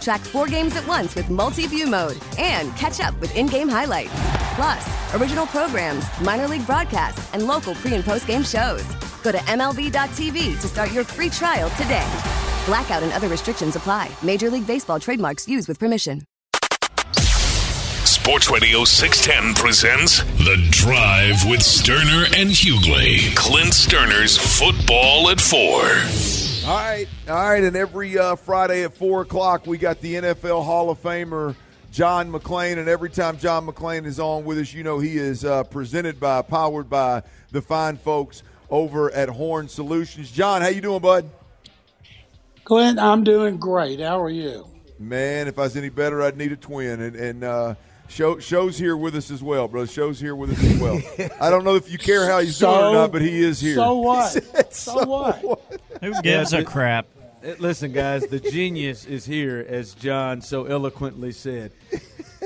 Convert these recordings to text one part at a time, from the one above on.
Track four games at once with multi view mode and catch up with in game highlights. Plus, original programs, minor league broadcasts, and local pre and post game shows. Go to MLB.tv to start your free trial today. Blackout and other restrictions apply. Major League Baseball trademarks used with permission. Sports Radio 610 presents The Drive with Stoerner and Hughley. Clint Stoerner's Football at 4. All right, all right, and every uh, Friday at 4 o'clock, we got the NFL Hall of Famer John McClain, and every time John McClain is on with us, you know he is uh, presented by, powered by the fine folks over at Horn Solutions. John, how you doing, bud? Clint, I'm doing great. How are you? Man, if I was any better, I'd need a twin. And, and uh, show, show's here with us as well, bro. Show's here with us as well. I don't know if you care how he's So- doing or not, but he is here. So what? Said, So what? Who gives a crap? Uh, Listen, guys, the genius is here, as John so eloquently said.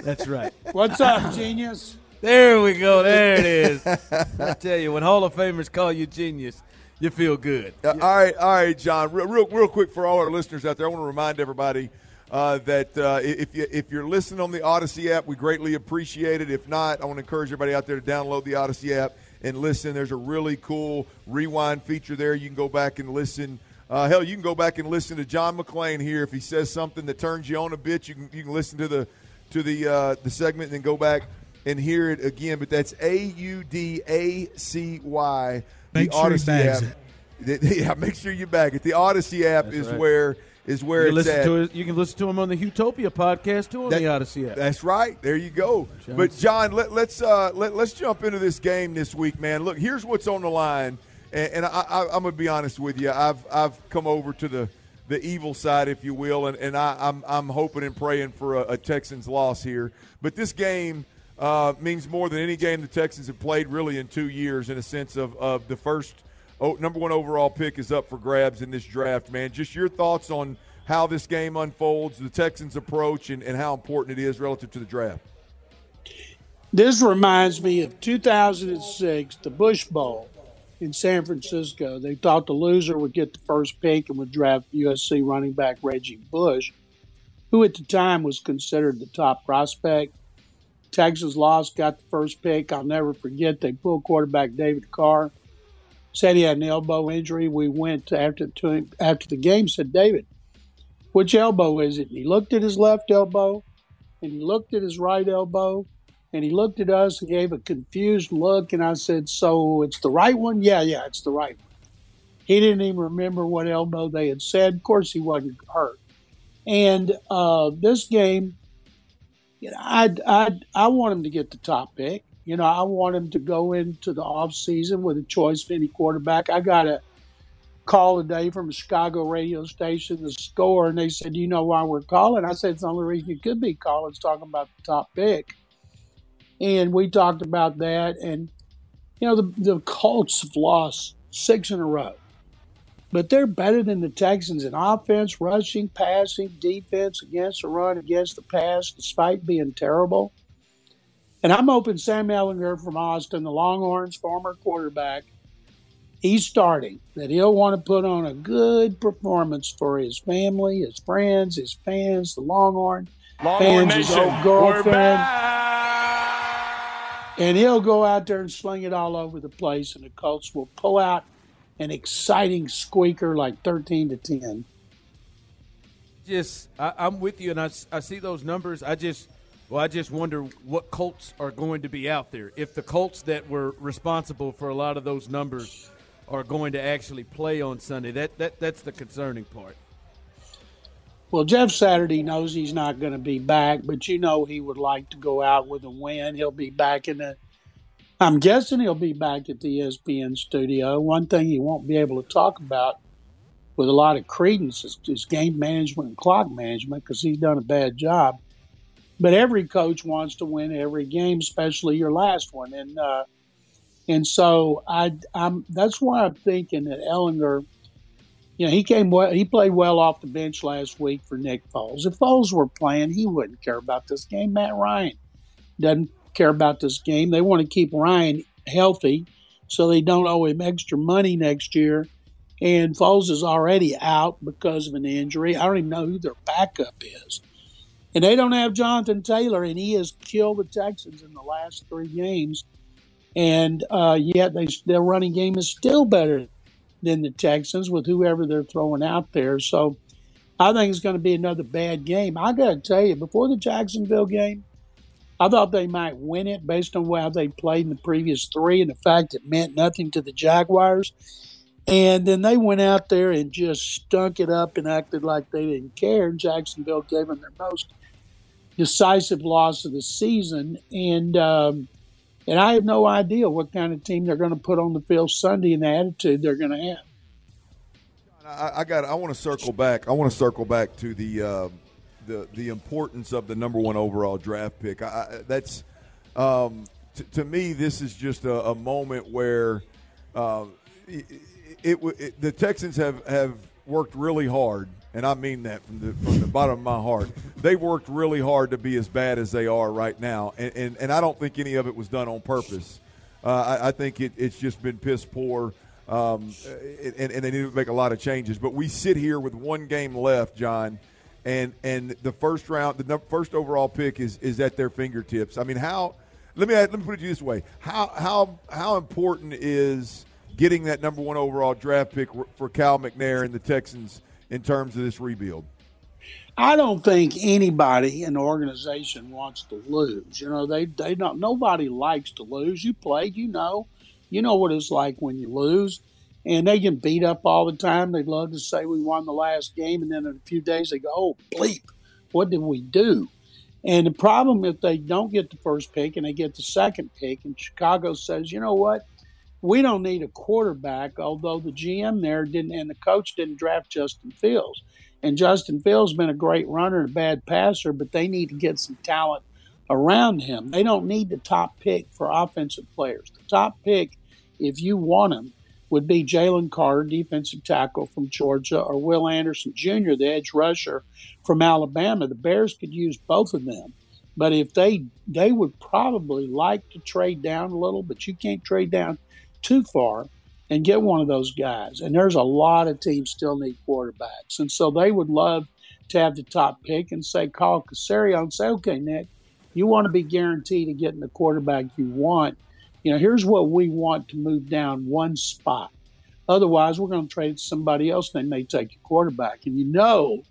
That's right. What's up, genius? There we go. There it is. I tell you, when Hall of Famers call you genius, you feel good. Uh, all right, all right, John. Real, real, real quick for all our listeners out there, I want to remind everybody uh, that uh, if you if you're listening on the Audacy app, we greatly appreciate it. If not, I want to encourage everybody out there to download the Audacy app and listen. There's a really cool rewind feature there. You can go back and listen. Uh, hell, you can go back and listen to John McClain here. If he says something that turns you on a bit, you can you can listen to the to the uh, the segment and then go back and hear it again. But that's A U D A C Y. Make the sure Audacy bags app. Yeah, make sure you bag it. The Audacy app That's is right. where is where You, can it's listen at. to it, you can listen to him on the Utopia podcast too on That- the Audacy app. That's right. There you go. But John, let, let's uh, let, let's jump into this game this week, man. Look, here's what's on the line, and, and I, I, I'm gonna be honest with you. I've I've come over to the the evil side, if you will, and, and I, I'm I'm hoping and praying for a, a Texans loss here. But this game uh, means more than any game the Texans have played really in two years, in a sense of of the first oh, number one overall pick is up for grabs in this draft, man. Just your thoughts on how this game unfolds, the Texans' approach, and, and how important it is relative to the draft. This reminds me of 2006, the Bush Bowl in San Francisco. They thought the loser would get the first pick and would draft USC running back Reggie Bush, who at the time was considered the top prospect. Texas lost, got the first pick. I'll never forget they pulled quarterback David Carr. Said he had an elbow injury. We went after to him after the game. Said David, which elbow is it? And he looked at his left elbow, and he looked at his right elbow, and he looked at us and gave a confused look. And I said, "So it's the right one? Yeah, yeah, it's the right one." He didn't even remember what elbow they had said. Of course, he wasn't hurt. And uh, this game, you know, I I I want him to get the top pick. You know, I want him to go into the off season with a choice of any quarterback. I got a call today from a Chicago radio station, the score, and they said, "You know why we're calling?" I said, "It's the only reason you could be calling is talking about the top pick." And we talked about that, and you know, the the Colts have lost six in a row, but they're better than the Texans in offense, rushing, passing, defense, against the run, against the pass, despite being terrible. And I'm hoping Sam Ehlinger from Austin, the Longhorns' former quarterback, he's starting, that he'll want to put on a good performance for his family, his friends, his fans, the Longhorn, Longhorn fans, his old girlfriend. And he'll go out there and sling it all over the place, and the Colts will pull out an exciting squeaker like 13 to 10. just I, I'm with you, and I see those numbers. I just well, I just wonder what Colts are going to be out there. If the Colts that were responsible for a lot of those numbers are going to actually play on Sunday, that that that's the concerning part. Well, Jeff Saturday knows he's not going to be back, but you know he would like to go out with a win. He'll be back in the. I'm guessing he'll be back at the ESPN studio. One thing he won't be able to talk about with a lot of credence is, is game management and clock management because he's done a bad job. But every coach wants to win every game, especially your last one, and uh, and so I, I'm. That's why I'm thinking that Ehlinger, – you know, he came well. He played well off the bench last week for Nick Foles. If Foles were playing, he wouldn't care about this game. Matt Ryan doesn't care about this game. They want to keep Ryan healthy so they don't owe him extra money next year. And Foles is already out because of an injury. I don't even know who their backup is. And they don't have Jonathan Taylor, and he has killed the Texans in the last three games. And uh, yet they, their running game is still better than the Texans with whoever they're throwing out there. So I think it's going to be another bad game. I got to tell you, before the Jacksonville game, I thought they might win it based on how they played in the previous three and the fact it meant nothing to the Jaguars. And then they went out there and just stunk it up and acted like they didn't care. Jacksonville gave them their most decisive loss of the season. And um, and I have no idea what kind of team they're going to put on the field Sunday and the attitude they're going to have. I, I got. I want to circle back. I want to circle back to the uh, the the importance of the number one overall draft pick. I, I, that's um, t- to me. This is just a, a moment where uh, it, it, it, the Texans have have worked really hard and I mean that from the from the bottom of my heart. They've worked really hard to be as bad as they are right now, and and, and I don't think any of it was done on purpose. Uh, I, I, think it, it's just been piss poor, um, and, and they need to make a lot of changes. But we sit here with one game left, John, and and the first round, the first overall pick is is at their fingertips. I mean, how? Let me let me put it this way: how how how important is getting that number one overall draft pick for Cal McNair and the Texans? In terms of this rebuild? I don't think anybody in the organization wants to lose. You know, they they don't. Nobody likes to lose. You played, you know, you know what it's like when you lose, and they get beat up all the time. They'd love to say we won the last game, and then in a few days they go, "Oh, bleep, what did we do?" And the problem if they don't get the first pick and they get the second pick, and Chicago says, "You know what? We don't need a quarterback, although the GM there didn't and the coach didn't draft Justin Fields. And Justin Fields has been a great runner and a bad passer, but they need to get some talent around him. They don't need the top pick for offensive players. The top pick, if you want him, would be Jalen Carter, defensive tackle from Georgia, or Will Anderson Jr., the edge rusher from Alabama. The Bears could use both of them. But if they they would probably like to trade down a little, but you can't trade down too far and get one of those guys. And there's a lot of teams still need quarterbacks. And so they would love to have the top pick and say, call Caserio and say, okay, Nick, you want to be guaranteed of getting the quarterback you want. You know, here's what we want to move down one spot. Otherwise, we're going to trade somebody else. and They may take your quarterback. And you know,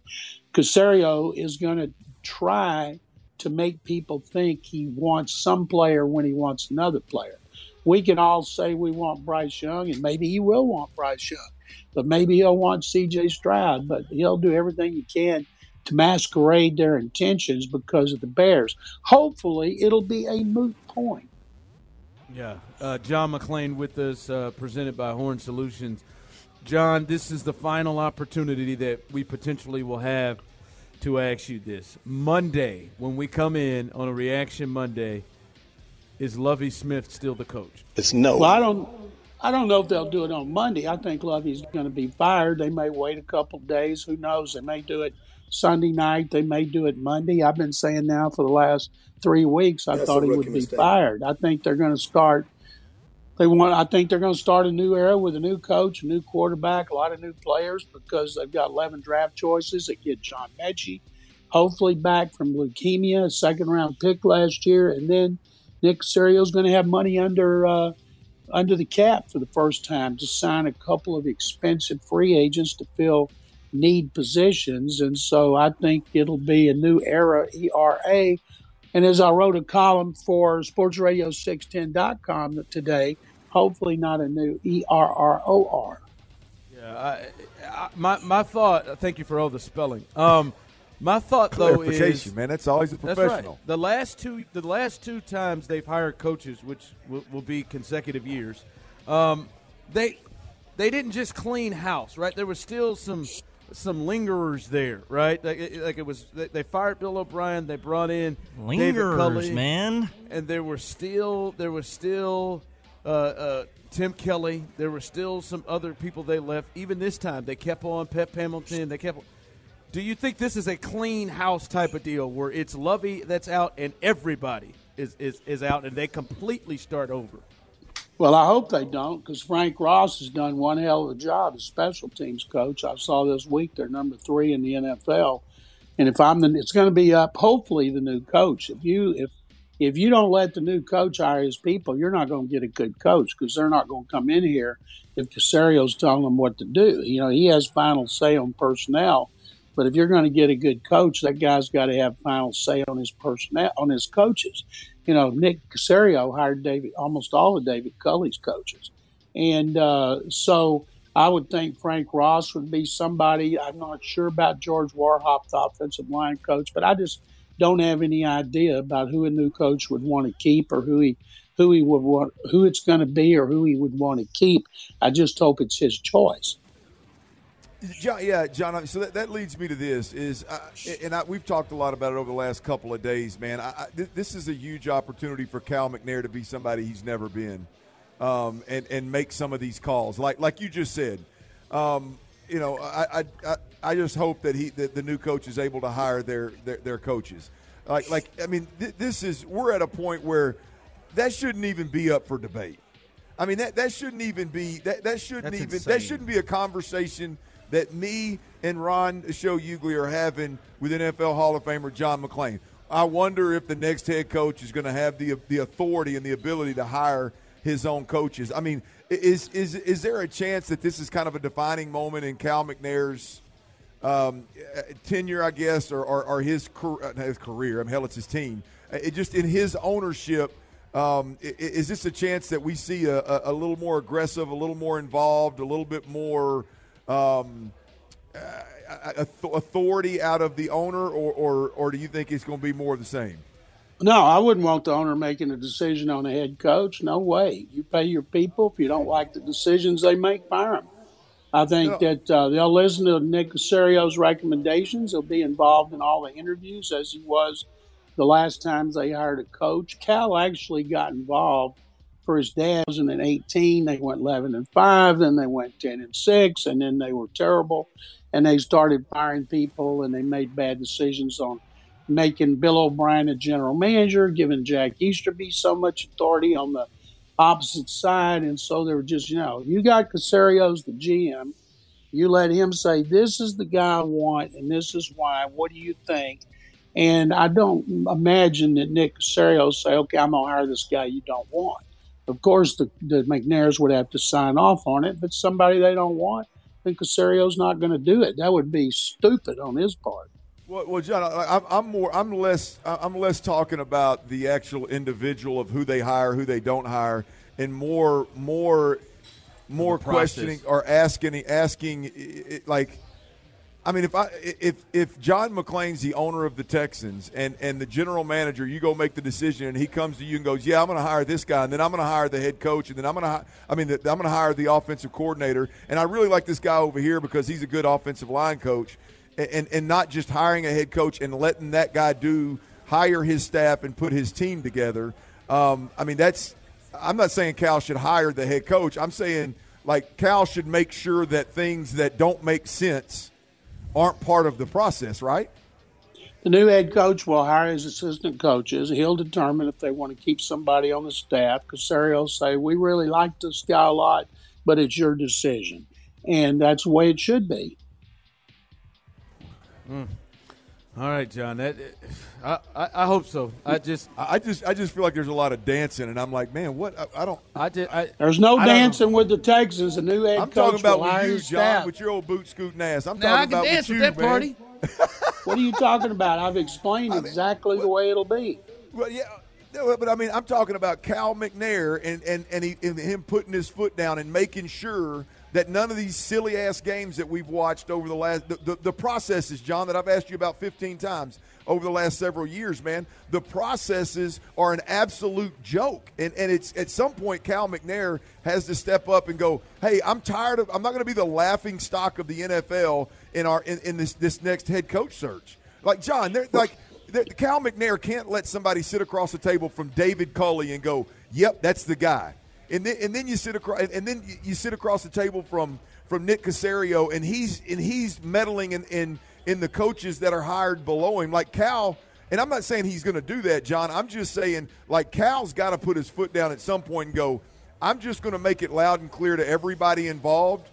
Caserio is going to try to make people think he wants some player when he wants another player we can all say we want Bryce Young, and maybe he will want Bryce Young, but maybe he'll want C.J. Stroud. But he'll do everything he can to masquerade their intentions because of the Bears. Hopefully, it'll be a moot point. Yeah, uh, John McClain with us, uh, presented by Horn Solutions. John, this is the final opportunity that we potentially will have to ask you this. Monday, when we come in on a reaction Monday, is Lovie Smith still the coach? It's no. Well, I don't. I don't know if they'll do it on Monday. I think Lovie's going to be fired. They may wait a couple days. Who knows? They may do it Sunday night. They may do it Monday. I've been saying now for the last three weeks. I That's thought he would be mistake. fired. I think they're going to start. They want. I think they're going to start a new era with a new coach, a new quarterback, a lot of new players because they've got 11 draft choices. They get John Metchie, hopefully back from leukemia, a second round pick last year, and then Nick is going to have money under uh, under the cap for the first time to sign a couple of expensive free agents to fill need positions, and so I think it'll be a new era ERA. And as I wrote a column for SportsRadio610.com today, hopefully not a new ERROR. Yeah, I, I, my my thought. Thank you for all the spelling. Um, My thought though is man. That's always a That's professional. right. The last two, the last two times they've hired coaches, which will, will be consecutive years, um, they they didn't just clean house, right? There was still some some lingerers there, right? Like it, like it was, they, they fired Bill O'Brien, they brought in David Lingerers, Culley, man. and there were still there was still uh, uh, Tim Kelly. There were still some other people they left. Even this time, they kept on Pep Hamilton. They kept. On. Do you think this is a clean house type of deal where it's Lovie that's out and everybody is, is, is out and they completely start over? Well, I hope they don't because Frank Ross has done one hell of a job as special teams coach. I saw this week they're number three in the NFL, and if I'm the, it's going to be up. Hopefully, the new coach. If you if if you don't let the new coach hire his people, you're not going to get a good coach because they're not going to come in here if Caserio's telling them what to do. You know, he has final say on personnel. But if you're going to get a good coach, that guy's got to have final say on his personnel, on his coaches. You know, Nick Caserio hired David, almost all of David Culley's coaches, and uh, so I would think Frank Ross would be somebody. I'm not sure about George Warhop, the offensive line coach, but I just don't have any idea about who a new coach would want to keep or who he who he would want who it's going to be or who he would want to keep. I just hope it's his choice. John, yeah, John. So that, that leads me to this is, uh, and I, we've talked a lot about it over the last couple of days, man. I, I, th- this is a huge opportunity for Cal McNair to be somebody he's never been, um, and and make some of these calls, like like you just said. Um, you know, I, I I just hope that he that the new coach is able to hire their their, their coaches. Like like I mean, th- this is we're at a point where that shouldn't even be up for debate. I mean that that shouldn't even be that that shouldn't That's even insane. that shouldn't be a conversation that me and Ron Show Hughley are having with NFL Hall of Famer John McClain. I wonder if the next head coach is going to have the the authority and the ability to hire his own coaches. I mean, is is is there a chance that this is kind of a defining moment in Cal McNair's um, tenure, I guess, or, or, or his, his career? I mean, hell, it's his team. It just in his ownership. Um, is this a chance that we see a, a little more aggressive, a little more involved, a little bit more um, uh, authority out of the owner, or, or, or do you think it's going to be more of the same? No, I wouldn't want the owner making a decision on a head coach. No way. You pay your people. If you don't like the decisions they make, fire them. I think that uh, they'll listen to Nick Caserio's recommendations. They'll be involved in all the interviews as he was the last times they hired a coach. Cal actually got involved for his dad. 2018, they went 11 and five, then they went 10 and six, and then they were terrible, and they started firing people, and they made bad decisions on making Bill O'Brien a general manager, giving Jack Easterby so much authority on the opposite side. And so they were just, you know, you got Caserio's the GM. You let him say, this is the guy I want, and this is why. What do you think? And I don't imagine that Nick Caserio say, okay, I'm to hire this guy you don't want. Of course, the, the McNairs would have to sign off on it, but somebody they don't want, then Caserio's not going to do it. That would be stupid on his part. Well, well John, I, I'm- I'm more, I'm less, I'm less talking about the actual individual of who they hire, who they don't hire, and more, more, more The process. questioning or asking, asking, i- i- like, I mean, if I, if if John McClain's the owner of the Texans and and the general manager, you go make the decision, and he comes to you and goes, "Yeah, I'm going to hire this guy, and then I'm going to hire the head coach, and then I'm going to, I mean, the, I'm going to hire the offensive coordinator, and I really like this guy over here because he's a good offensive line coach." and, and not just hiring a head coach and letting that guy do hire his staff and put his team together. Um, I mean, that's. I'm not saying Cal should hire the head coach. I'm saying like Cal should make sure that things that don't make sense aren't part of the process, right? The new head coach will hire his assistant coaches. He'll determine if they want to keep somebody on the staff. Caserio will say, "We really like this guy a lot, but it's your decision," and that's the way it should be. Hmm. All right, John. That I, I, I hope so. I just I just I just feel like there's a lot of dancing, and I'm like, man, what? I, I don't. I just I, There's no I dancing with the Texans. The new head I'm coach talking about with you, John, staff. with your old boot scooting ass. I'm Now I can about dance with with you, that man. party. What are you talking about? I've explained exactly the way it'll be. Well, yeah, no, but I mean, I'm talking about Cal McNair and and and, he, and him putting his foot down and making sure that none of these silly ass games that we've watched over the last the, the, the, processes, John, that I've asked you about 15 times over the last several years, man, the processes are an absolute joke. And and it's at some point Cal McNair has to step up and go, hey, I'm tired of I'm not going to be the laughing stock of the NFL in our in, in this this next head coach search. Like John, they're like Cal McNair can't let somebody sit across the table from David Culley and go, "Yep, that's the guy." And then, and then you sit across, and then you sit across the table from from Nick Caserio, and he's and he's meddling in in, in the coaches that are hired below him, like Cal. And I'm not saying he's going to do that, John. I'm just saying, like Cal's got to put his foot down at some point and go. I'm just going to make it loud and clear to everybody involved.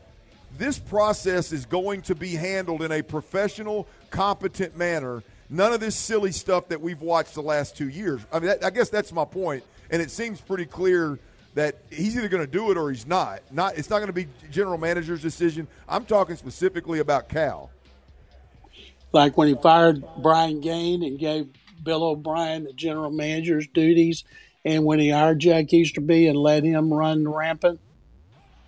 This process is going to be handled in a professional, competent manner None of this silly stuff that we've watched the last two years. I mean, that, I guess that's my point, and it seems pretty clear that he's either going to do it or he's not. Not it's not going to be general manager's decision. I'm talking specifically about Cal. Like when he fired Brian Gaine and gave Bill O'Brien the general manager's duties, and when he hired Jack Easterby and let him run rampant.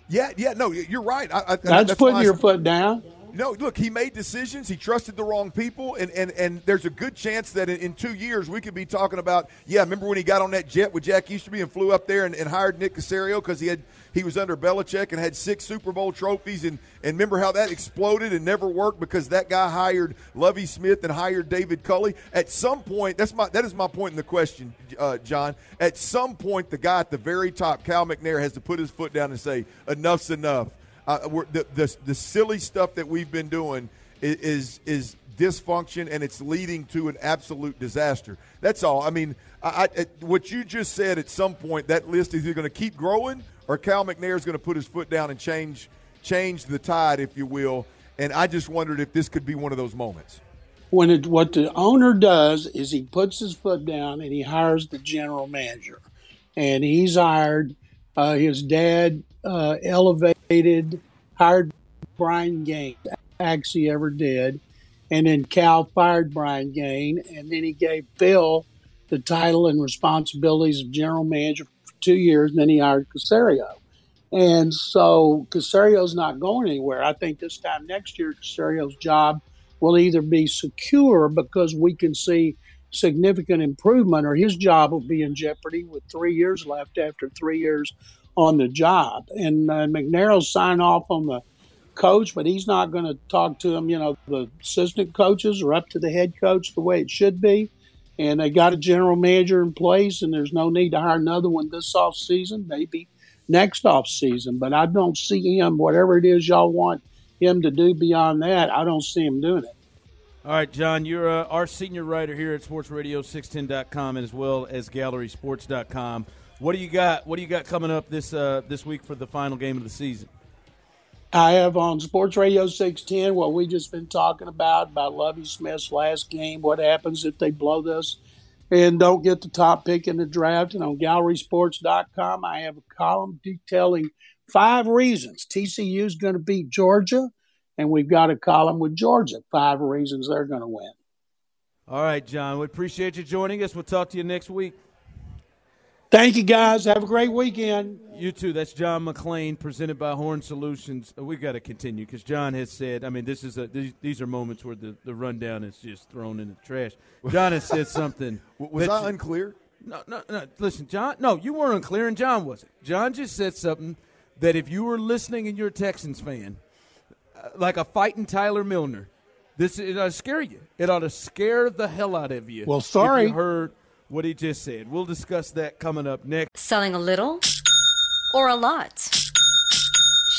Yeah, yeah, no, you're right. I, I, that's, that's, putting your foot down. No, look, he made decisions. He trusted the wrong people, and and, and there's a good chance that in, in, two years we could be talking about. Yeah, remember when he got on that jet with Jack Easterby and flew up there and, and hired Nick Caserio because he had he was under Belichick and had six Super Bowl trophies, and and remember how that exploded and never worked because that guy hired Lovie Smith and hired David Culley. At some point, that's my that is my point in the question, uh, John. At some point, the guy at the very top, Cal McNair, has to put his foot down and say enough's enough uh, the, the, the silly stuff that we've been doing is is dysfunction and it's leading to an absolute disaster. That's all. I mean, I, I, what you just said at some point, that list is either going to keep growing or Cal McNair is going to put his foot down and change change the tide, if you will. And I just wondered if this could be one of those moments. When it, what the owner does is he puts his foot down and he hires the general manager, and he's hired uh, his dad uh, elevated, hired Brian Gaine, actually ever did. And then Cal fired Brian Gaine, and then he gave Phil the title and responsibilities of general manager for two years, and then he hired Caserio. And so Caserio's not going anywhere. I think this time next year, Caserio's job will either be secure because we can see significant improvement, or his job will be in jeopardy with three years left after three years on the job. And uh, McNair will sign off on the coach, but he's not going to talk to him. You know, the assistant coaches are up to the head coach the way it should be. And they got a general manager in place, and there's no need to hire another one this off season, maybe next off season. But I don't see him, whatever it is y'all want him to do beyond that, I don't see him doing it. All right, John, you're uh, our senior writer here at sportsradio610.com and as well as gallerysports.com. What do you got? What do you got coming up this uh, this week for the final game of the season? I have on Sports Radio 610 what we just been talking about about Lovie Smith's last game. What happens if they blow this and don't get the top pick in the draft? And on GallerySports.com, I have a column detailing five reasons TCU is going to beat Georgia, and we've got a column with Georgia five reasons they're going to win. All right, John. We appreciate you joining us. We'll talk to you next week. Thank you, guys. Have a great weekend. You too. That's John McClain, presented by Horn Solutions. We've got to continue because John has said. I mean, this is a these, these are moments where the, the rundown is just thrown in the trash. John has said something. was I unclear? No, no, no. Listen, John. No, you weren't unclear, and John wasn't. John just said something that if you were listening and you're a Texans fan, uh, like a fighting Tyler Milner, this it ought to scare you. It ought to scare the hell out of you. Well, sorry. you heard what he just said. We'll discuss that coming up next. Selling a little or a lot?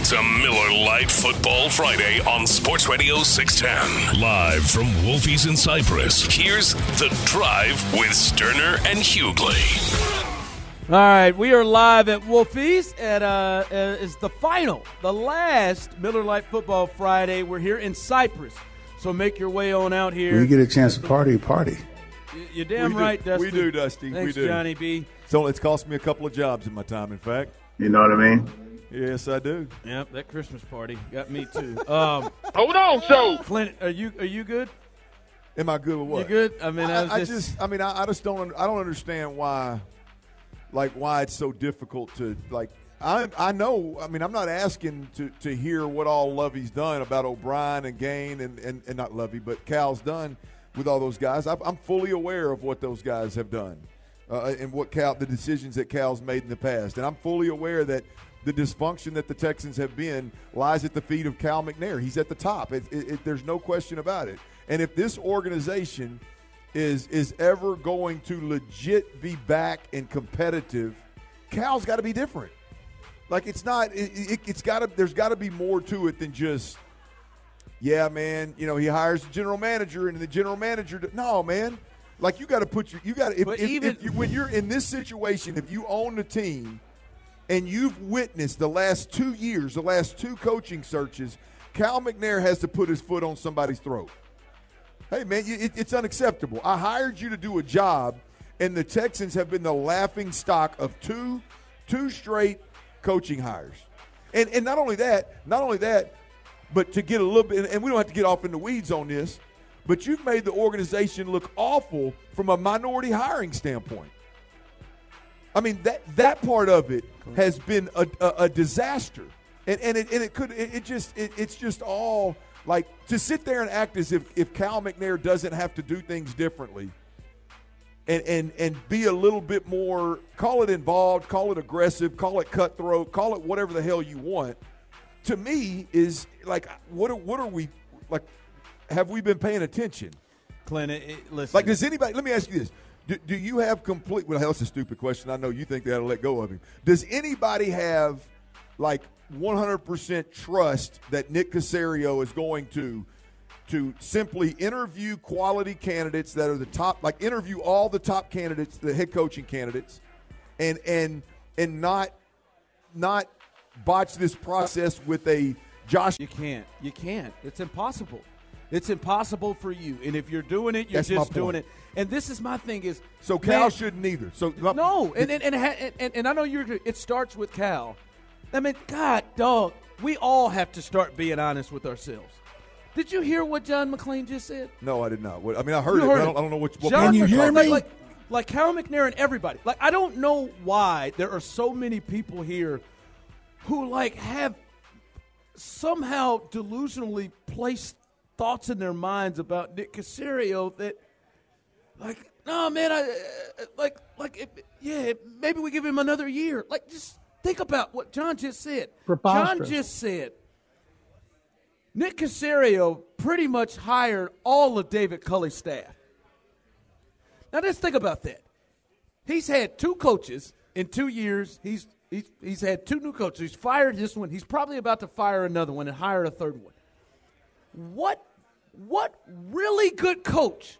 It's a Miller Lite Football Friday on Sports Radio 610. Live from Wolfie's in Cypress. Here's The Drive with Stoerner and Hughley. All right, we are live at Wolfie's, and uh, uh, is the final, the last Miller Lite Football Friday. We're here in Cypress, so make your way on out here. When you get a chance to party, party. You're damn we right, do, Dusty. We do, Dusty. Thanks, we do. Johnny B. So it's cost me a couple of jobs in my time, in fact. You know what I mean? Yes, I do. Yep, that Christmas party got me too. Um, Hold on, so Clint, are you are you good? Am I good with what? You good? I mean, I, was I, just, just, I mean, I, I just don't, I don't understand why, like, why it's so difficult to, like, I, I know, I mean, I'm not asking to, to hear what all Lovie's done about O'Brien and Gaine and, and, and not Lovie, but Cal's done with all those guys. I, I'm fully aware of what those guys have done uh, and what Cal, the decisions that Cal's made in the past, and I'm fully aware that the dysfunction that the Texans have been lies at the feet of Cal McNair. He's at the top. It, it, it, there's no question about it. And if this organization is is ever going to legit be back and competitive, Cal's got to be different. Like it's not. It, has got to. There's got to be more to it than just. Yeah, man. You know, he hires the general manager, and the general manager. No, man. Like you got to put your. You got to. If, if, even, if you, when you're in this situation, if you own the team and you've witnessed the last two years, the last two coaching searches, Cal McNair has to put his foot on somebody's throat. Hey, man, it, it's unacceptable. I hired you to do a job, and the Texans have been the laughing stock of two, two straight coaching hires. And, and not only that, not only that, but to get a little bit, and we don't have to get off in the weeds on this, but you've made the organization look awful from a minority hiring standpoint. I mean that that part of it has been a, a, a disaster, and and it, and it could it, it just it, it's just all like to sit there and act as if if Cal McNair doesn't have to do things differently, and and and be a little bit more call it involved, call it aggressive, call it cutthroat, call it whatever the hell you want. To me, is like what are, what are we like? Have we been paying attention? Clint, it, listen. Like, does anybody? Let me ask you this: do, do you have complete? Well, that's a stupid question. I know you think they ought to let go of him. Does anybody have like 100% trust that Nick Caserio is going to to simply interview quality candidates that are the top, like interview all the top candidates, the head coaching candidates, and and and not not botch this process with a Josh. You can't. You can't. It's impossible. It's impossible for you. And if you're doing it, you're That's just doing it. And this is my thing is So Cal man, shouldn't either. So uh, no, and and, and and and I know you're. It starts with Cal. I mean, God, dog, we all have to start being honest with ourselves. Did you hear what John McClain just said? No, I did not. I mean, I heard You it. heard I, don't, I don't know which. what John you hear me? like, like, like Carol McNair and everybody. Like I don't know why there are so many people here who like have somehow delusionally placed thoughts in their minds about Nick Caserio that like no man I uh, like like it, yeah maybe we give him another year like just think about what John just said John just said Nick Caserio pretty much hired all of David Culley's staff now just think about that he's had two coaches in two years he's He's, he's had two new coaches. He's fired this one. He's probably about to fire another one and hire a third one. What what really good coach?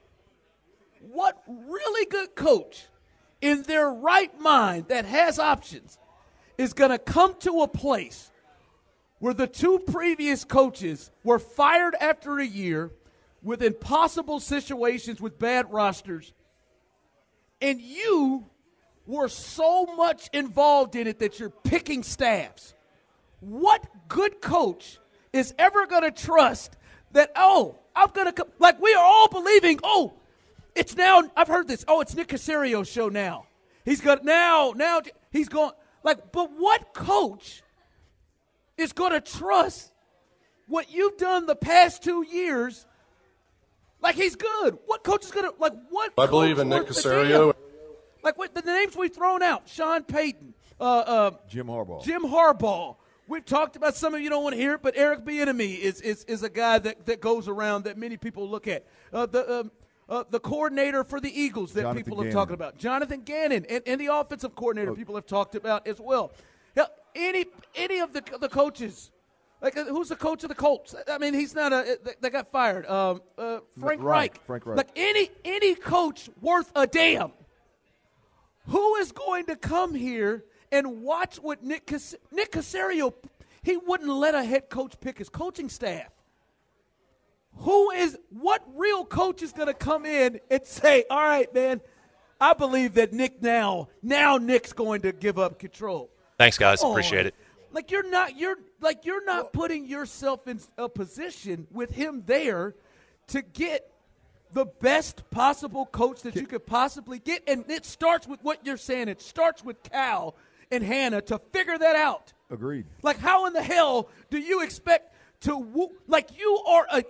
What really good coach in their right mind that has options is going to come to a place where the two previous coaches were fired after a year with impossible situations with bad rosters and you were so much involved in it that you're picking staffs. What good coach is ever going to trust that, oh, I'm going to come? Like, we are all believing, oh, it's now, I've heard this, oh, it's Nick Caserio's show now. He's got, now, now, he's going, like, but what coach is going to trust what you've done the past two years? Like, he's good. What coach is going to, like, what? I believe coach in Nick Caserio. Like what the names we've thrown out: Sean Payton, uh, uh, Jim Harbaugh. Jim Harbaugh. We've talked about some of you don't want to hear it, but Eric Bieniemy is is, is a guy that, that goes around that many people look at. Uh, the um, uh, the coordinator for the Eagles that Jonathan people have talked about, Jonathan Gannon, and, and the offensive coordinator people have talked about as well. Hell, any any of the the coaches. Like uh, who's the coach of the Colts? I mean, he's not a. They, they got fired. Um, uh, Frank Reich. Reich. Frank Reich. Like any any coach worth a damn who is going to come here and watch what Nick Cas- Nick Caserio? He wouldn't let a head coach pick his coaching staff. Who is what real coach is going to come in and say, "All right, man, I believe that Nick now now Nick's going to give up control." Thanks, guys. Come Appreciate on. it. Like you're not you're like you're not putting yourself in a position with him there to get the best possible coach that you could possibly get, and it starts with what you're saying. It starts with Cal and Hannah to figure that out. Agreed. Like, how in the hell do you expect to woo? Like, you are a.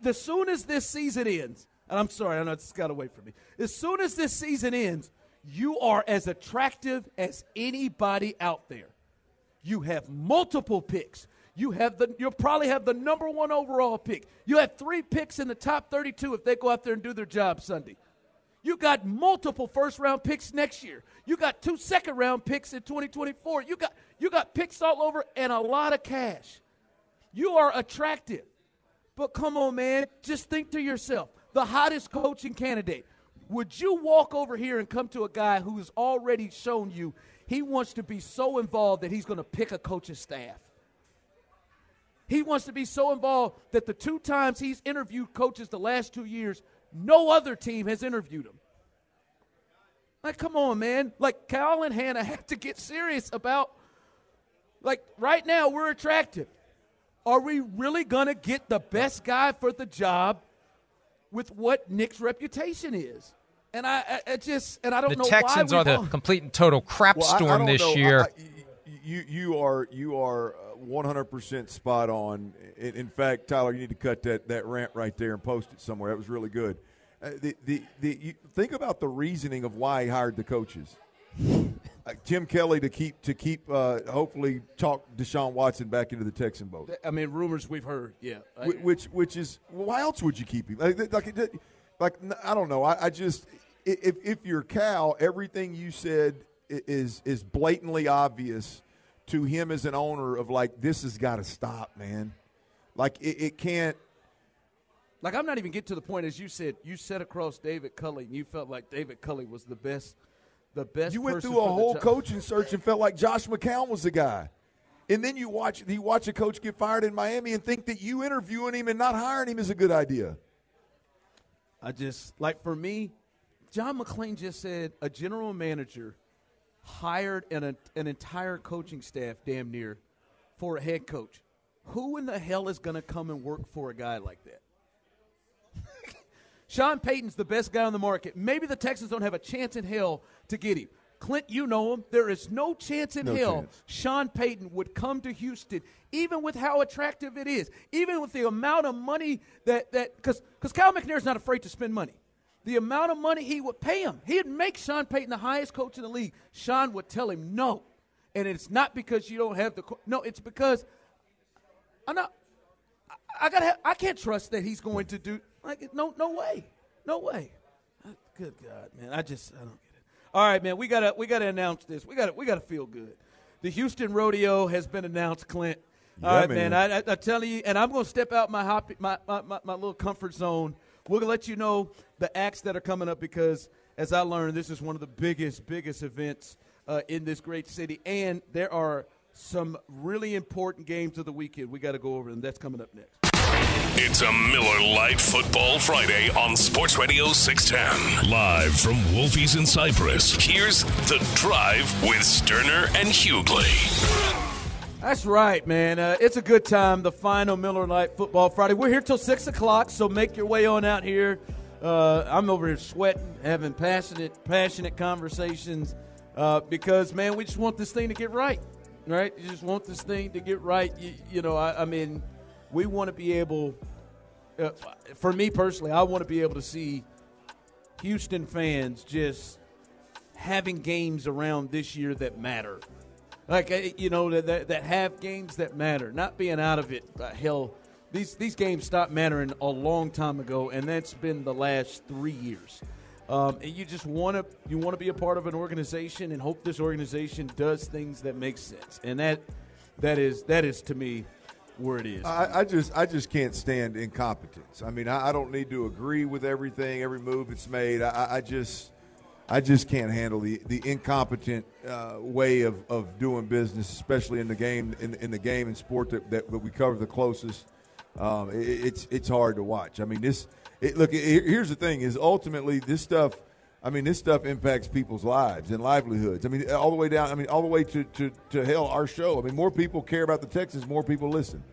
The soon as this season ends, and I'm sorry, I know it's got away from me. As soon as this season ends, you are as attractive as anybody out there. You have multiple picks. You have the. You'll probably have the number one overall pick. You have three picks in the top 32 if they go out there and do their job Sunday. You got multiple first round picks next year. You got two second round picks in 2024. You got you got picks all over and a lot of cash. You are attractive. But come on, man, just think to yourself, the hottest coaching candidate. Would you walk over here and come to a guy who has already shown you he wants to be so involved that he's going to pick a coach's staff? He wants to be so involved that the two times he's interviewed coaches the last two years, no other team has interviewed him. Like, come on, man. Like, Cal and Hannah have to get serious about, like, right now we're attractive. Are we really going to get the best guy for the job with what Nick's reputation is? And I, I, I just, and I don't The know Texans why are the complete and total crap Well, I- I storm this know. year. I- I- you you are you are one hundred percent spot on. In, in fact, Tyler, you need to cut that, that rant right there and post it somewhere. That was really good. Uh, the the, the you, think about the reasoning of why he hired the coaches. Uh, Tim Kelly to keep to keep uh, hopefully talk Deshaun Watson back into the Texan boat. I mean, rumors we've heard, yeah. Which which is why else would you keep him? Like, like, like I don't know. I, I just if if you're Cal, everything you said is is blatantly obvious to him as an owner of like this has got to stop, man. Like it, it can't. Like I'm not even get to the point as you said. You sat across David Culley, and you felt like David Culley was the best, the best. You went through a whole coaching search and felt like Josh McCown was the guy. And then you watch you watch a coach get fired in Miami and think that you interviewing him and not hiring him is a good idea. I just like for me, John McClain just said a general manager hired an an entire coaching staff damn near for a head coach. who in the hell is going to come and work for a guy like that? Sean Payton's the best guy on the market. Maybe the Texans don't have a chance in hell to get him. Clint, you know him. There is no chance in No hell chance. Sean Payton would come to Houston, even with how attractive it is, even with the amount of money that that because because Kyle McNair's not afraid to spend money. The amount of money he would pay him, he'd make Sean Payton the highest coach in the league. Sean would tell him no, and it's not because you don't have the co- no. It's because I'm not. I, I gotta. I can't trust that he's going to do like no no way, no way. Good God, man! I just I don't get it. All right, man. We gotta we gotta announce this. We gotta we gotta feel good. The Houston Rodeo has been announced, Clint. All Yeah, right, man. man. I, I, I tell you, and I'm going to step out my, hop, my, my, my, my little comfort zone. We're going to let you know the acts that are coming up because, as I learned, this is one of the biggest, biggest events uh, in this great city. And there are some really important games of the weekend. We got to go over them. That's coming up next. It's a Miller Lite Football Friday on Sports Radio 610. Live from Wolfies in Cypress, here's The Drive with Stoerner and Hughley. That's right, man. Uh, it's a good time. The final Miller Lite Football Friday. We're here till six o'clock, so make your way on out here. Uh, I'm over here sweating, having passionate, passionate conversations uh, because, man, we just want this thing to get right, right? You just want this thing to get right. You, you know, I, I mean, we want to be able. Uh, for me personally, I want to be able to see Houston fans just having games around this year that matter. Like uh, you know that, that have games that matter, not being out of it. Uh, hell, these these games stopped mattering a long time ago, and that's been the last three years. Um, and you just want to you want to be a part of an organization and hope this organization does things that make sense, and that that is that is to me where it is. I, I just I just can't stand incompetence. I mean, I, I don't need to agree with everything, every move that's made. I, I just I just can't handle the the incompetent uh, way of, of doing business, especially in the game in, in the game and sport that, that, we cover the closest. Um, it, it's it's hard to watch. I mean, this it, look. It, here's the thing: is ultimately this stuff. I mean, this stuff impacts people's lives and livelihoods. I mean, all the way down. I mean, all the way to, to, to hell. Our show. I mean, more people care about the Texans. More people listen.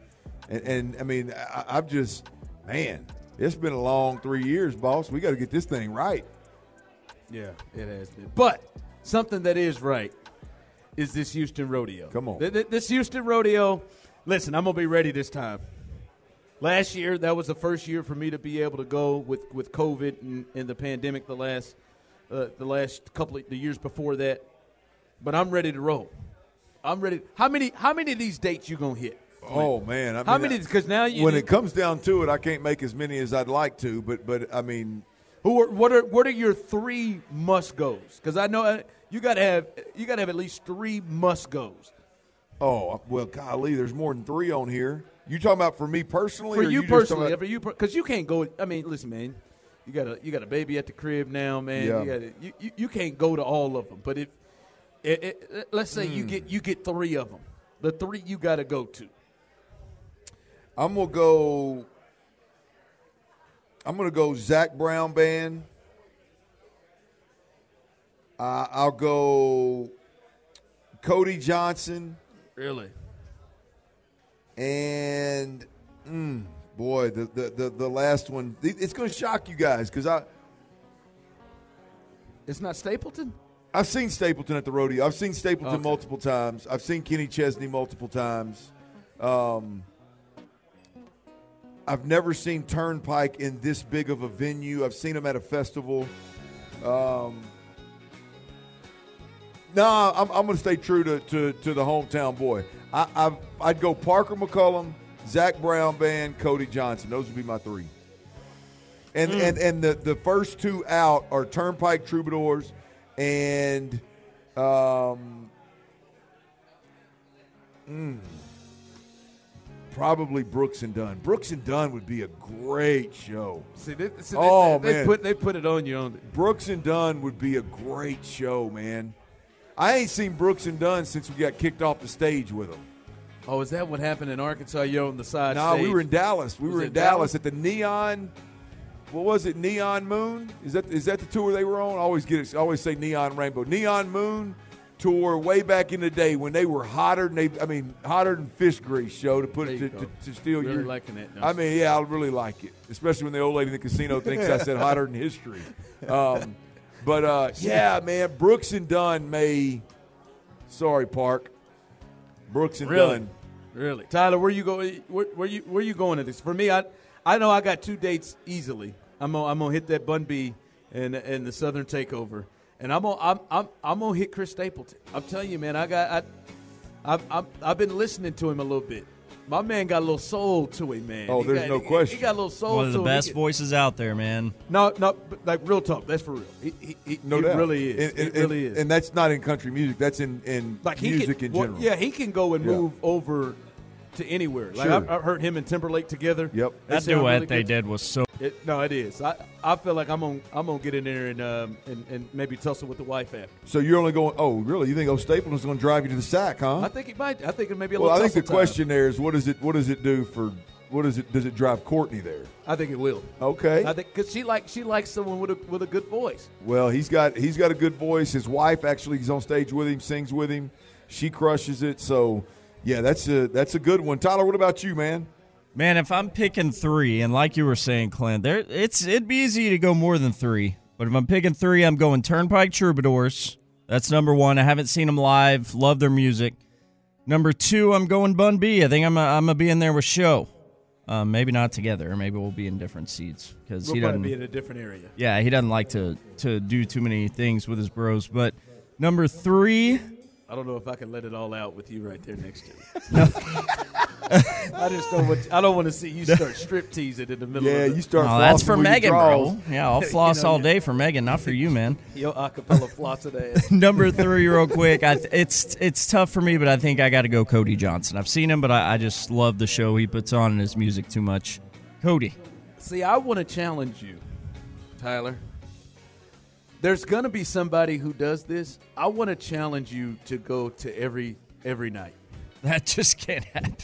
And, and I mean, I, I've just, man, it's been a long three years, boss. We got to get this thing right. Yeah, it has been. But something that is right is this Houston rodeo. Come on. Th- th- This Houston rodeo, listen, I'm going to be ready this time. Last year, that was the first year for me to be able to go with, with COVID and, and the pandemic the last uh, the last couple of the years before that. But I'm ready to roll. I'm ready. How many how many of these dates you going to hit? Oh man, I How mean, many- 'cause now you- when it comes down to it, I can't make as many as I'd like to. But but I mean, Who are what are what are your three must goes? Because I know uh, you got to have you got to have at least three must goes. oh well, golly, there's more than three on here. You talking about for me personally? for or you just personally, about- for you, because you can't go. I mean, listen, man, you got a you got a baby at the crib now, man. Yeah. You, gotta, you, you you can't go to all of them. But if it, it, let's say Hmm. you get you get three of them, the three you got to go to. I'm gonna go. I'm gonna go Zac Brown band. Uh, I'll go Cody Johnson Really? and mm, boy, the, the the the last one. It's gonna shock you guys because I It's not Stapleton. I've seen Stapleton at the rodeo. I've seen Stapleton Okay. multiple times. I've seen Kenny Chesney multiple times. Um, I've never seen Turnpike in this big of a venue. I've seen him at a festival. Um, no, I'm, I'm going to stay true to, to, to the hometown boy. I, I've, I'd go Parker McCollum, Zac Brown Band, Cody Johnson. Those would be my three. And and and the, the first two out are Turnpike Troubadours and um, mm, probably Brooks and Dunn. Brooks and Dunn would be a great show. See, they, see, Oh, they, they man. put they put it on you on. The, Brooks and Dunn would be a great show, man. I ain't seen Brooks and Dunn since we got kicked off the stage with them. oh, is that what happened in Arkansas? You're on the side. No, we were in Dallas. We Was were in Dallas, Dallas? at the Neon. What was it? Neon Moon? Is that is that the tour they were on? I always get it. I always say Neon Rainbow. Neon Moon, tour way back in the day when they were hotter than they, I mean, hotter than fish grease show to put it to, to, to steal Really your. liking that, I mean, yeah, I really like it, especially when the old lady in the casino thinks I said hotter than history. Um, but uh, yeah, man, Brooks and Dunn may. Sorry, Park. Brooks and Really? Dunn. Really, Tyler, where you go? Where, where you where you going at this? For me, I I know I got two dates easily. I'm gonna, I'm gonna hit that Bun B and and the Southern Takeover, and I'm gonna I'm I'm, I'm gonna hit Chris Stapleton. I'm telling you, man, I got I I've, I've, I've been listening to him a little bit. My man got a little soul to him, man. Oh, He there's got- no he- question. He got a little soul. One of the to him. Best can- voices out there, man. No, no, but like real talk. That's for real. He, he, he, No he doubt. really is. And, and- he really is. And that's not in country music. That's in, in like music can, in well, general. yeah, he can go and Yeah. move over to anywhere. Like Sure. I've, I've heard him and Timberlake together. Yep. They That duet really they did was so. It, no, it is. I, I feel like I'm gonna I'm gonna get in there and um and, and maybe tussle with the wife after. So you're only going. Oh, really? You think O Stapleton's going to drive you to the sack, huh? I think he might. I think it may be a well, little. I think the time. question there is, what does it? What does it do for? What does it? Does it drive Courtney there? I think it will. Okay. I think because she like she likes someone with a with a good voice. Well, he's got he's got a good voice. His wife actually is on stage with him, sings with him. She crushes it. So, yeah, that's a that's a good one. Tyler, what about you, man? Man, if I'm picking three, and like you were saying, Clint, there it's it'd be easy to go more than three. But if I'm picking three, I'm going Turnpike Troubadours. That's number one. I haven't seen them live. Love their music. Number two, I'm going Bun B. I think I'm a, I'm gonna be in there with Show. Um, maybe not together. Maybe we'll be in different seats because We'll he doesn't. be in a different area. Yeah, he doesn't like to to do too many things with his bros. But number three, I don't know if I can let it all out with you right there next to me. I just don't want. I don't want to see you start strip teasing in the middle. Yeah, of the, you start. oh, that's for Megan, bro. Yeah, I'll floss You know, all day for Megan, not for you, man. Your acapella flossing ass. Number three, real quick. I, it's it's tough for me, but I think I got to go Cody Johnson. I've seen him, but I, I just love the show he puts on and his music too much. Cody, See, I want to challenge you, Tyler. There's going to be somebody who does this. I want to challenge you to go to every every night. that just can't happen.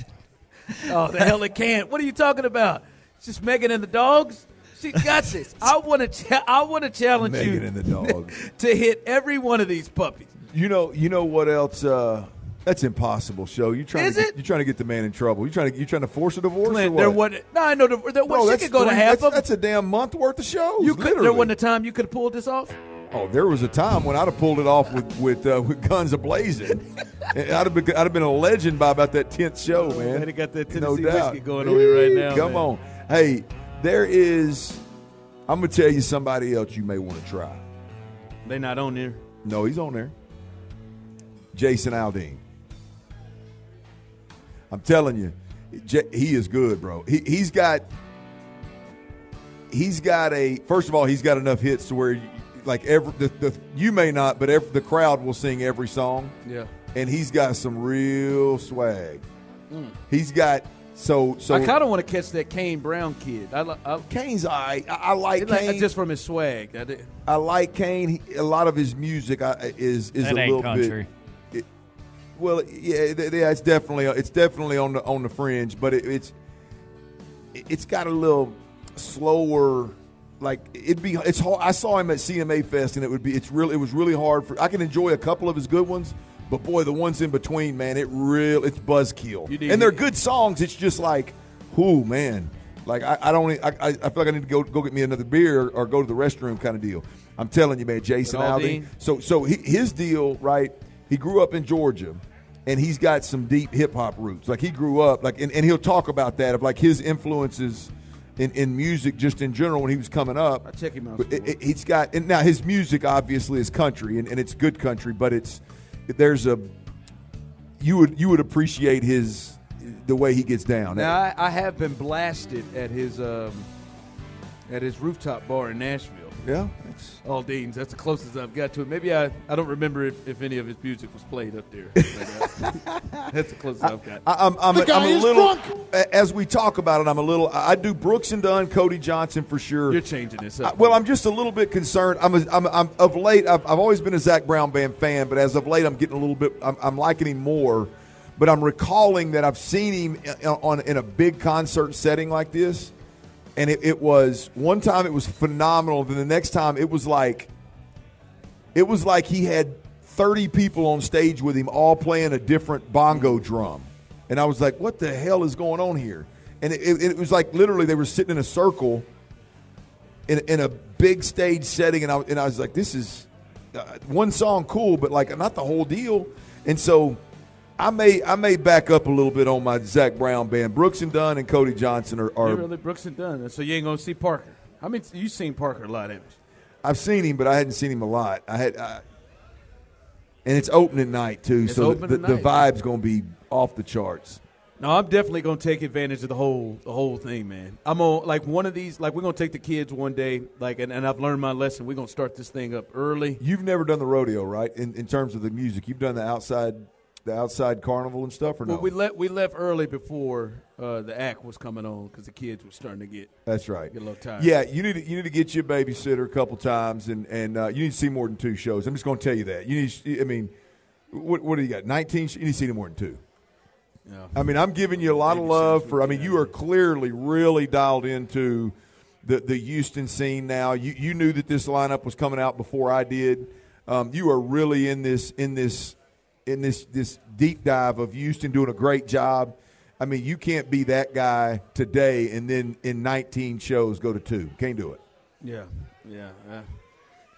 Oh, the hell it can't. What are you talking about? It's just Megan and the dogs. She got this. I want to. Cha- I want to challenge Megan you and the dogs. to hit every one of these puppies. You know, you know what else? Uh, that's impossible. Show you trying Is to get, it? you trying to get the man in trouble. You trying to you trying to force a divorce? Clint, or there what? No, I know. There, there, Bro, she that's could go to three- half that's, of. That's a damn month worth of shows. You could. literally. There wasn't a time you could have pulled this off. Oh, there was a time when I'd have pulled it off with with, uh, with guns ablazing. And I'd have been I'd have been a legend by about that tenth show, man. Man, he got that Tennessee whiskey going on right now, Come man. on, hey, there is. I'm gonna tell you somebody else you may want to try. They not on there. No, he's on there. Jason Aldean. I'm telling you, he is good, bro. He, he's got. He's got a. First of all, he's got enough hits to where, you, like every the, the you may not, but every, the crowd will sing every song. Yeah. and he's got some real swag. He's got so so. Mm. I kind of want to catch that Kane Brown kid. I, I, Kane's I I, I like It's like- Kane. just from his swag. I I like Kane. He, a lot of his music I, is is That a ain't little country. bit. Well, yeah, yeah, it's definitely uh, it's definitely on the on the fringe, but it, it's it's got a little slower. Like it'd be, it's hard. I saw him at CMA Fest, and it would be, it's really, it was really hard for. I can enjoy a couple of his good ones, but boy, the ones in between, man, it real, it's buzzkill, need- and they're good songs. It's just like, whoo, man, like I, I don't, I, I feel like I need to go go get me another beer or, go to the restroom kind of deal. I'm telling you, man, Jason. Aldean- So, so his deal, right? He grew up in Georgia, and he's got some deep hip hop roots. Like he grew up, like, and, and he'll talk about that of like his influences in, in music, just in general, when he was coming up. I check him out. But it, it, he's got, and now his music obviously is country, and, and it's good country, but it's there's a you would you would appreciate his the way he gets down. Now I, I have been blasted at his um, at his rooftop bar in Nashville. Yeah, Aldean's. That's the closest I've got to it. Maybe I, I don't remember if, if any of his music was played up there. But, uh, that's the closest I've got. I, I'm, I'm, The guy I'm a is little. drunk. As we talk about it, I'm a little. I I do Brooks and Dunn, Cody Johnson for sure. You're changing this I- up. well, I'm just a little bit concerned. I'm, a, I'm, I'm of late. I've, I've always been a Zac Brown band fan, but as of late, I'm getting a little bit. I'm, I'm liking him more. But I'm recalling that I've seen him i- on in a big concert setting like this, and it, it was one time it was phenomenal. Then the next time it was like, it was like he had 30 people on stage with him, all playing a different bongo drum. And I was like, what the hell is going on here? And it, it, it was like literally they were sitting in a circle in, in a big stage setting. And I, and I was like, this is uh, one song cool, but like not the whole deal. And so I may I may back up a little bit on my Zac Brown band. Brooks and Dunn and Cody Johnson are, are really Brooks and Dunn. So you ain't gonna see Parker. I mean, you've seen Parker a lot, haven't you? I've seen him, but I hadn't seen him a lot. I had, I, and it's opening night too, It's so the, the, vibe's going to be off the charts. No, I'm definitely gonna take advantage of the whole the whole thing, man. I'm on like one of these. Like we're gonna take the kids one day. Like, and, and I've learned my lesson. We're gonna start this thing up early. You've never done the rodeo, right? In, in terms of the music, you've done the outside, the outside carnival and stuff, or no? Well, we left we left early before uh, the act was coming on because the kids were starting to get That's right. get a little tired. Yeah, you need to, you need to get you a babysitter a couple times, and and uh, you need to see more than two shows. I'm just going to tell you that. You need, I mean, what what do you got? 19. You need to see more than two. Yeah. I mean, I'm giving you a lot of love for. I mean, you are clearly really dialed into the the Houston scene now. You you knew that this lineup was coming out before I did. Um, you are really in this in this in this this deep dive of Houston doing a great job. I mean, you can't be that guy today and then in 19 shows go to two. Can't do it. Yeah, yeah. Uh,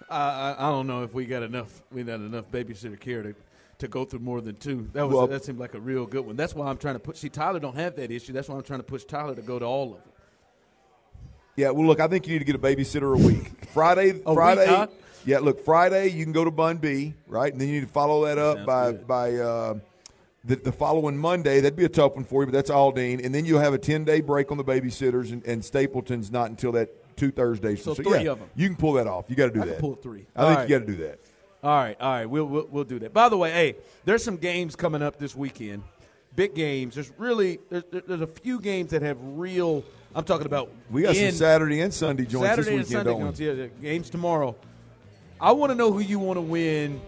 I, I don't know if we got enough. We got enough babysitter care to, to go through more than two. That was Well- that seemed like a real good one. That's why I'm trying to put. See, Tyler don't have that issue. That's why I'm trying to push Tyler to go to all of them. Yeah, well, look, I think you need to get a babysitter a week. Friday, A week, Friday. huh? Yeah, look, Friday you can go to Bun B, right, and then you need to follow that up Sounds by good. by uh, the, the following Monday. That'd be a tough one for you, but that's Aldean, and then you'll have a ten day break on the babysitters, and, and Stapleton's not until that two Thursdays. So from- three yeah, of 'em. You can pull that off. You got to do I that. pull three. I All think right. you got to do that. All right, all right. We'll, we'll we'll do that. By the way, hey, there's some games coming up this weekend. Big games. There's really there's, there's a few games that have real. I'm talking about. We got in- some Saturday and Sunday joints Saturday this and weekend, Sunday don't we? games. Yeah, games tomorrow. I want to know who you want to win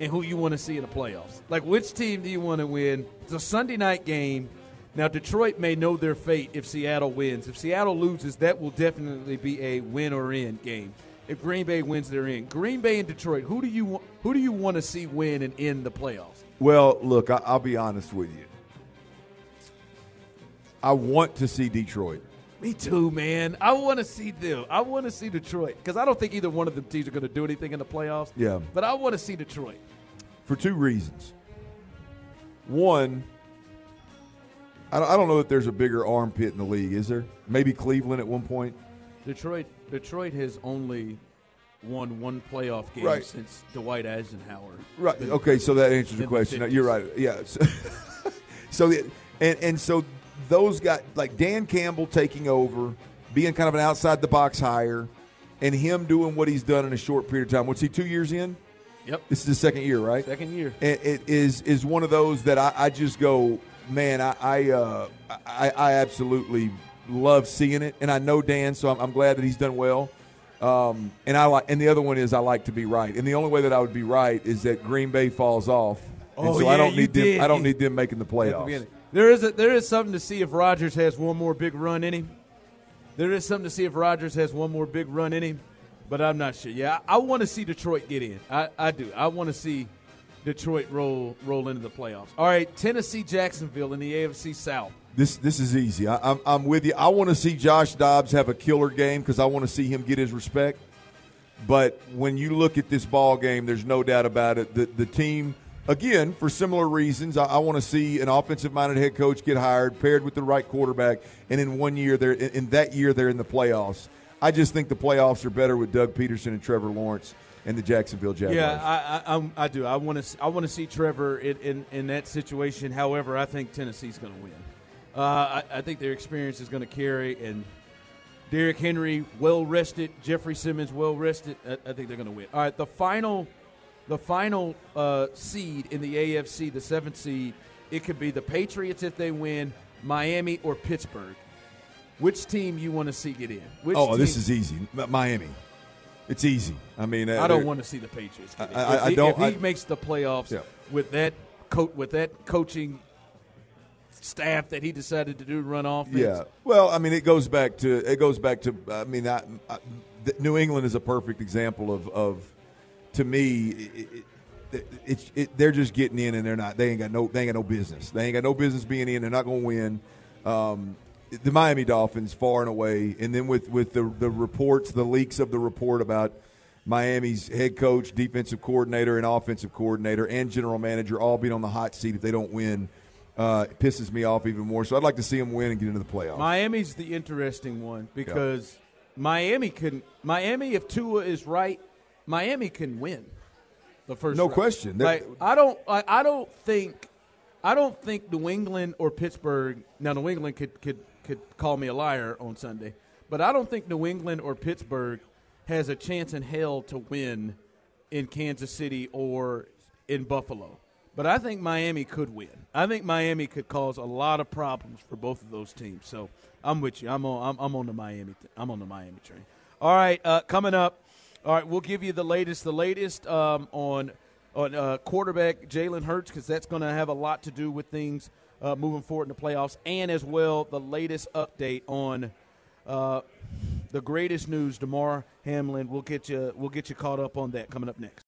and who you want to see in the playoffs. Like, which team do you want to win? It's a Sunday night game. Now, Detroit may know their fate if Seattle wins. If Seattle loses, that will definitely be a win or in game. If Green Bay wins, they're in. Green Bay and Detroit. Who do you want? Who do you want to see win and in the playoffs? Well, look, I, I'll be honest with you. I want to see Detroit. Me too, man. I want to see them. I want to see Detroit because I don't think either one of them teams are going to do anything in the playoffs. Yeah. But I want to see Detroit. for two reasons. One, I don't, know that there's a bigger armpit in the league, is there? Maybe Cleveland at one point. Detroit Detroit has only won one playoff game Right. since Dwight Eisenhower. Right. Okay, so that answers the the question. 50s. You're right. Yeah. So, so the, and and so those guys like Dan Campbell taking over, being kind of an outside the box hire, and him doing what he's done in a short period of time. What's he two years in? Yep. This is the second year, right? Second year. it, it is is one of those that I, I just go, man, I I, uh, I I absolutely love seeing it, and I know Dan, so I'm, I'm glad that he's done well. Um, and I like, and the other one is I like to be right, and the only way that I would be right is that Green Bay falls off, and Oh, so I don't need them. did. I don't need them making the At the playoffs. There is a, there is something to see if Rodgers has one more big run in him. There is something to see if Rodgers has one more big run in him, but I'm not sure. Yeah, I, I want to see Detroit get in. I, I do. I want to see Detroit roll roll into the playoffs. All right, Tennessee, Jacksonville in the AFC South. This this is easy. I, I'm I'm with you. I want to see Josh Dobbs have a killer game because I want to see him get his respect. But when you look at this ball game, there's no doubt about it. The the team again for similar reasons. I, I want to see an offensive minded head coach get hired, paired with the right quarterback, and in one year they're in, in that year they're in the playoffs. I just think the playoffs are better with Doug Pederson and Trevor Lawrence and the Jacksonville Jaguars. Yeah, I, I, I do. I want to. I want to see Trevor in, in, in that situation. However, I think Tennessee's going to win. Uh, I, I think their experience is going to carry, and Derrick Henry well rested, Jeffrey Simmons well rested. I, I think they're going to win. All right, the final, the final uh, seed in the AFC, the seventh seed, it could be the Patriots if they win, Miami or Pittsburgh. Which team you want to see get in? Which oh, this is easy. Miami. It's easy. I mean, uh, I don't want to see the Patriots. Get in. I- I- if I he, don't- If he I- makes the playoffs Yeah. with that co- with that coaching staff that he decided to do run offense. Yeah. Well, I mean, it goes back to it goes back to. I mean, I, I, New England is a perfect example of of to me. It, it, it's it, they're just getting in and they're not. They ain't got no. They ain't got no business. They ain't got no business being in. They're not going to win. Um, the Miami Dolphins far and away, and then with with the the reports, the leaks of the report about Miami's head coach, defensive coordinator, and offensive coordinator, and general manager all being on the hot seat if they don't win. Uh, it pisses me off even more. So I'd like to see them win and get into the playoffs. Miami's the interesting one because yeah. Miami can Miami if Tua is right, Miami can win the first. No round. question. Like, I don't. I, I don't think. I don't think New England or Pittsburgh. Now New England could could could call me a liar on Sunday, but I don't think New England or Pittsburgh has a chance in hell to win in Kansas City or in Buffalo. But I think Miami could win. I think Miami could cause a lot of problems for both of those teams. So I'm with you. I'm on. I'm, I'm on the Miami. I'm on the Miami train. All right, uh, coming up. All right, we'll give you the latest. The latest um, on on uh, quarterback Jalen Hurts because that's going to have a lot to do with things uh, moving forward in the playoffs, and as well the latest update on uh, the greatest news. Damar Hamlin, we'll get you. We'll get you caught up on that coming up next.